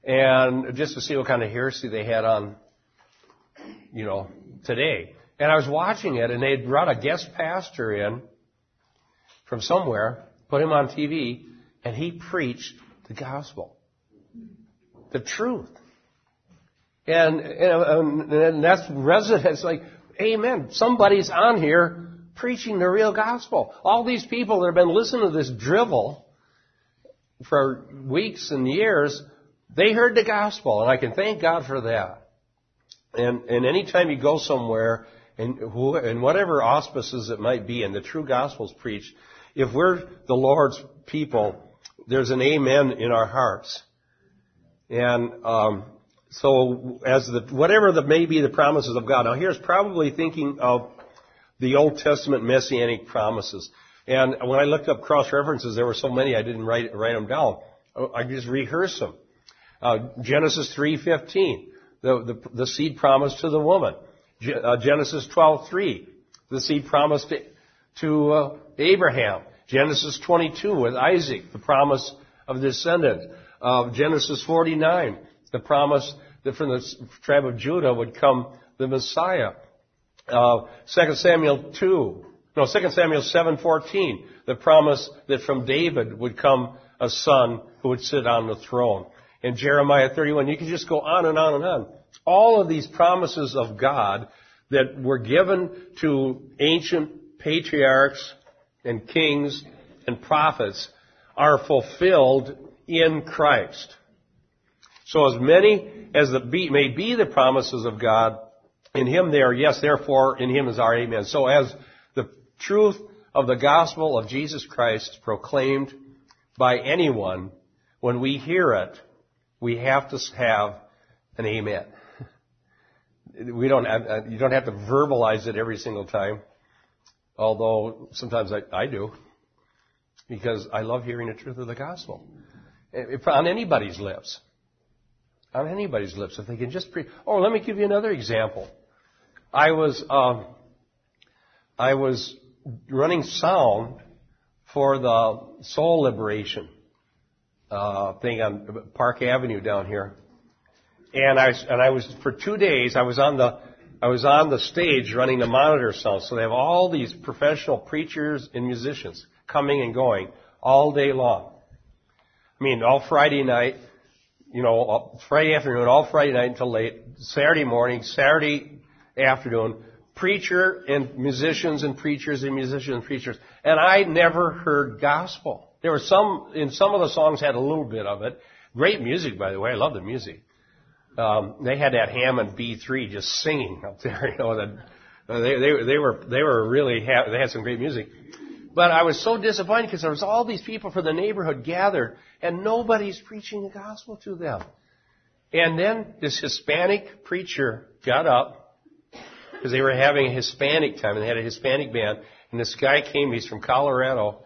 And just to see what kind of heresy they had on, you know, today. And I was watching it, and they'd brought a guest pastor in from somewhere, put him on TV, and he preached the gospel. The truth. And, and, um, and that's residents like, amen. Somebody's on here preaching the real gospel. All these people that have been listening to this drivel for weeks and years, they heard the gospel, and I can thank God for that. And, and anytime you go somewhere, and, and whatever auspices it might be, and the true gospel is preached, if we're the Lord's people, there's an amen in our hearts. And um, so, as the whatever the may be the promises of God. Now, here's probably thinking of the Old Testament messianic promises. And when I looked up cross references, there were so many I didn't write write them down. I just rehearsed them. Uh, Genesis 3:15, the, the the seed promised to the woman. Uh, Genesis 12:3, the seed promised to, to uh, Abraham. Genesis 22 with Isaac, the promise of descendant. Uh, Genesis 49, the promise that from the tribe of Judah would come the Messiah. Uh, 2 Samuel 2, no, 2 Samuel 7:14, the promise that from David would come a son who would sit on the throne. And Jeremiah 31, you can just go on and on and on. All of these promises of God that were given to ancient patriarchs and kings and prophets are fulfilled in Christ. So as many as the be, may be the promises of God, in Him they are yes, therefore in Him is our amen. So as the truth of the gospel of Jesus Christ is proclaimed by anyone, when we hear it, we have to have an amen. We don't have, uh, you don't have to verbalize it every single time. Although sometimes I, I do. Because I love hearing the truth of the gospel. If, on anybody's lips. On anybody's lips. If they can just pre- Oh, let me give you another example. I was, um, I was running sound for the soul liberation uh, thing on Park Avenue down here, and I and I was for two days. I was on the I was on the stage running the monitor sound. So they have all these professional preachers and musicians coming and going all day long. I mean, all Friday night, you know, Friday afternoon, all Friday night until late, Saturday morning, Saturday afternoon, preacher and musicians and preachers and musicians and preachers. And I never heard gospel. There were some, in some of the songs had a little bit of it. Great music, by the way. I love the music um, they had that Hammond B3 just singing up there. You know, that uh, they, they they were they were really ha- they had some great music. But I was so disappointed because there was all these people from the neighborhood gathered, and nobody's preaching the gospel to them. And then this Hispanic preacher got up because they were having a Hispanic time and they had a Hispanic band. And this guy came, he's from Colorado,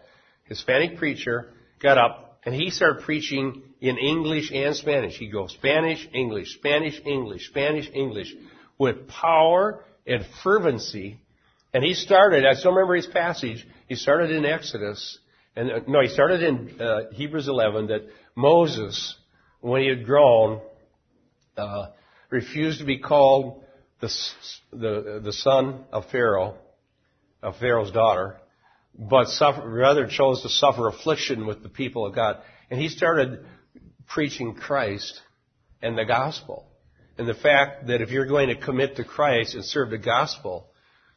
Hispanic preacher, got up and he started preaching in English and Spanish. He'd go Spanish, English, Spanish, English, Spanish, English with power and fervency. And he started, I still remember his passage, he started in Exodus, and uh, no, he started in uh, Hebrews 11 that Moses, when he had grown, uh, refused to be called the, the, the son of Pharaoh, of Pharaoh's daughter, but suffer, rather chose to suffer affliction with the people of God. And he started preaching Christ and the gospel. And the fact that if you're going to commit to Christ and serve the gospel,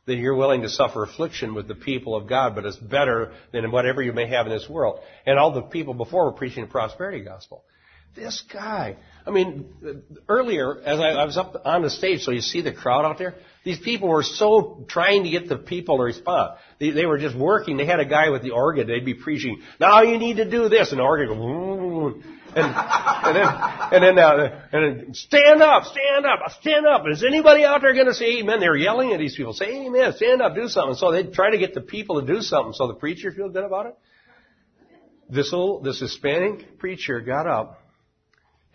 then you're willing to suffer affliction with the people of God, but it's better than whatever you may have in this world. And all the people before were preaching the prosperity gospel. This guy, I mean, earlier, as I, I was up on the stage, so you see the crowd out there, these people were so trying to get the people to respond. They, they were just working. They had a guy with the organ. They'd be preaching, now you need to do this. And the organ goes, and, and then, and then, uh, and then, stand up, stand up, stand up. Is anybody out there going to say amen? They were yelling at these people, say amen, stand up, do something. So they'd try to get the people to do something so the preacher feel good about it. This little, this Hispanic preacher got up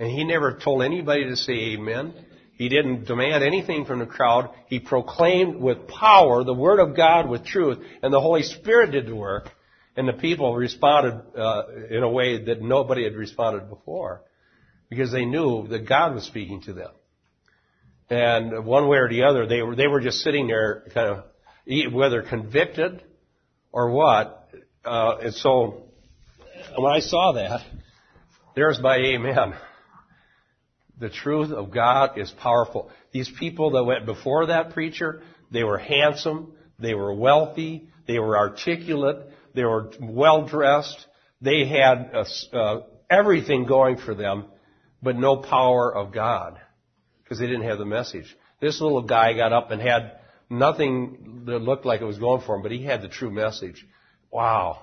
and he never told anybody to say amen. He didn't demand anything from the crowd. He proclaimed with power the Word of God with truth, and the Holy Spirit did the work. And the people responded uh, in a way that nobody had responded before because they knew that God was speaking to them. And one way or the other, they were, they were just sitting there kind of, whether convicted or what. Uh, and so when I saw that, there's my amen. The truth of God is powerful. These people that went before that preacher, they were handsome, they were wealthy, they were articulate, they were well dressed. They had uh, uh, everything going for them, but no power of God because they didn't have the message. This little guy got up and had nothing that looked like it was going for him, but he had the true message. Wow.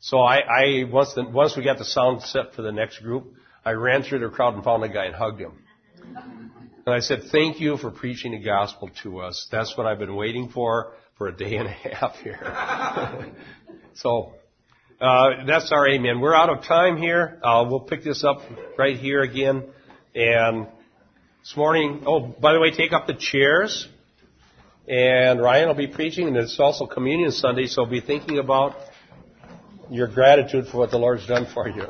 So I, I once the, once we got the sound set for the next group, I ran through the crowd and found a guy and hugged him. And I said, thank you for preaching the gospel to us. That's what I've been waiting for for a day and a half here. So uh, that's our amen. We're out of time here. Uh, we'll pick this up right here again. And this morning, oh, by the way, take up the chairs. And Ryan will be preaching, and it's also Communion Sunday, so be thinking about your gratitude for what the Lord's done for you.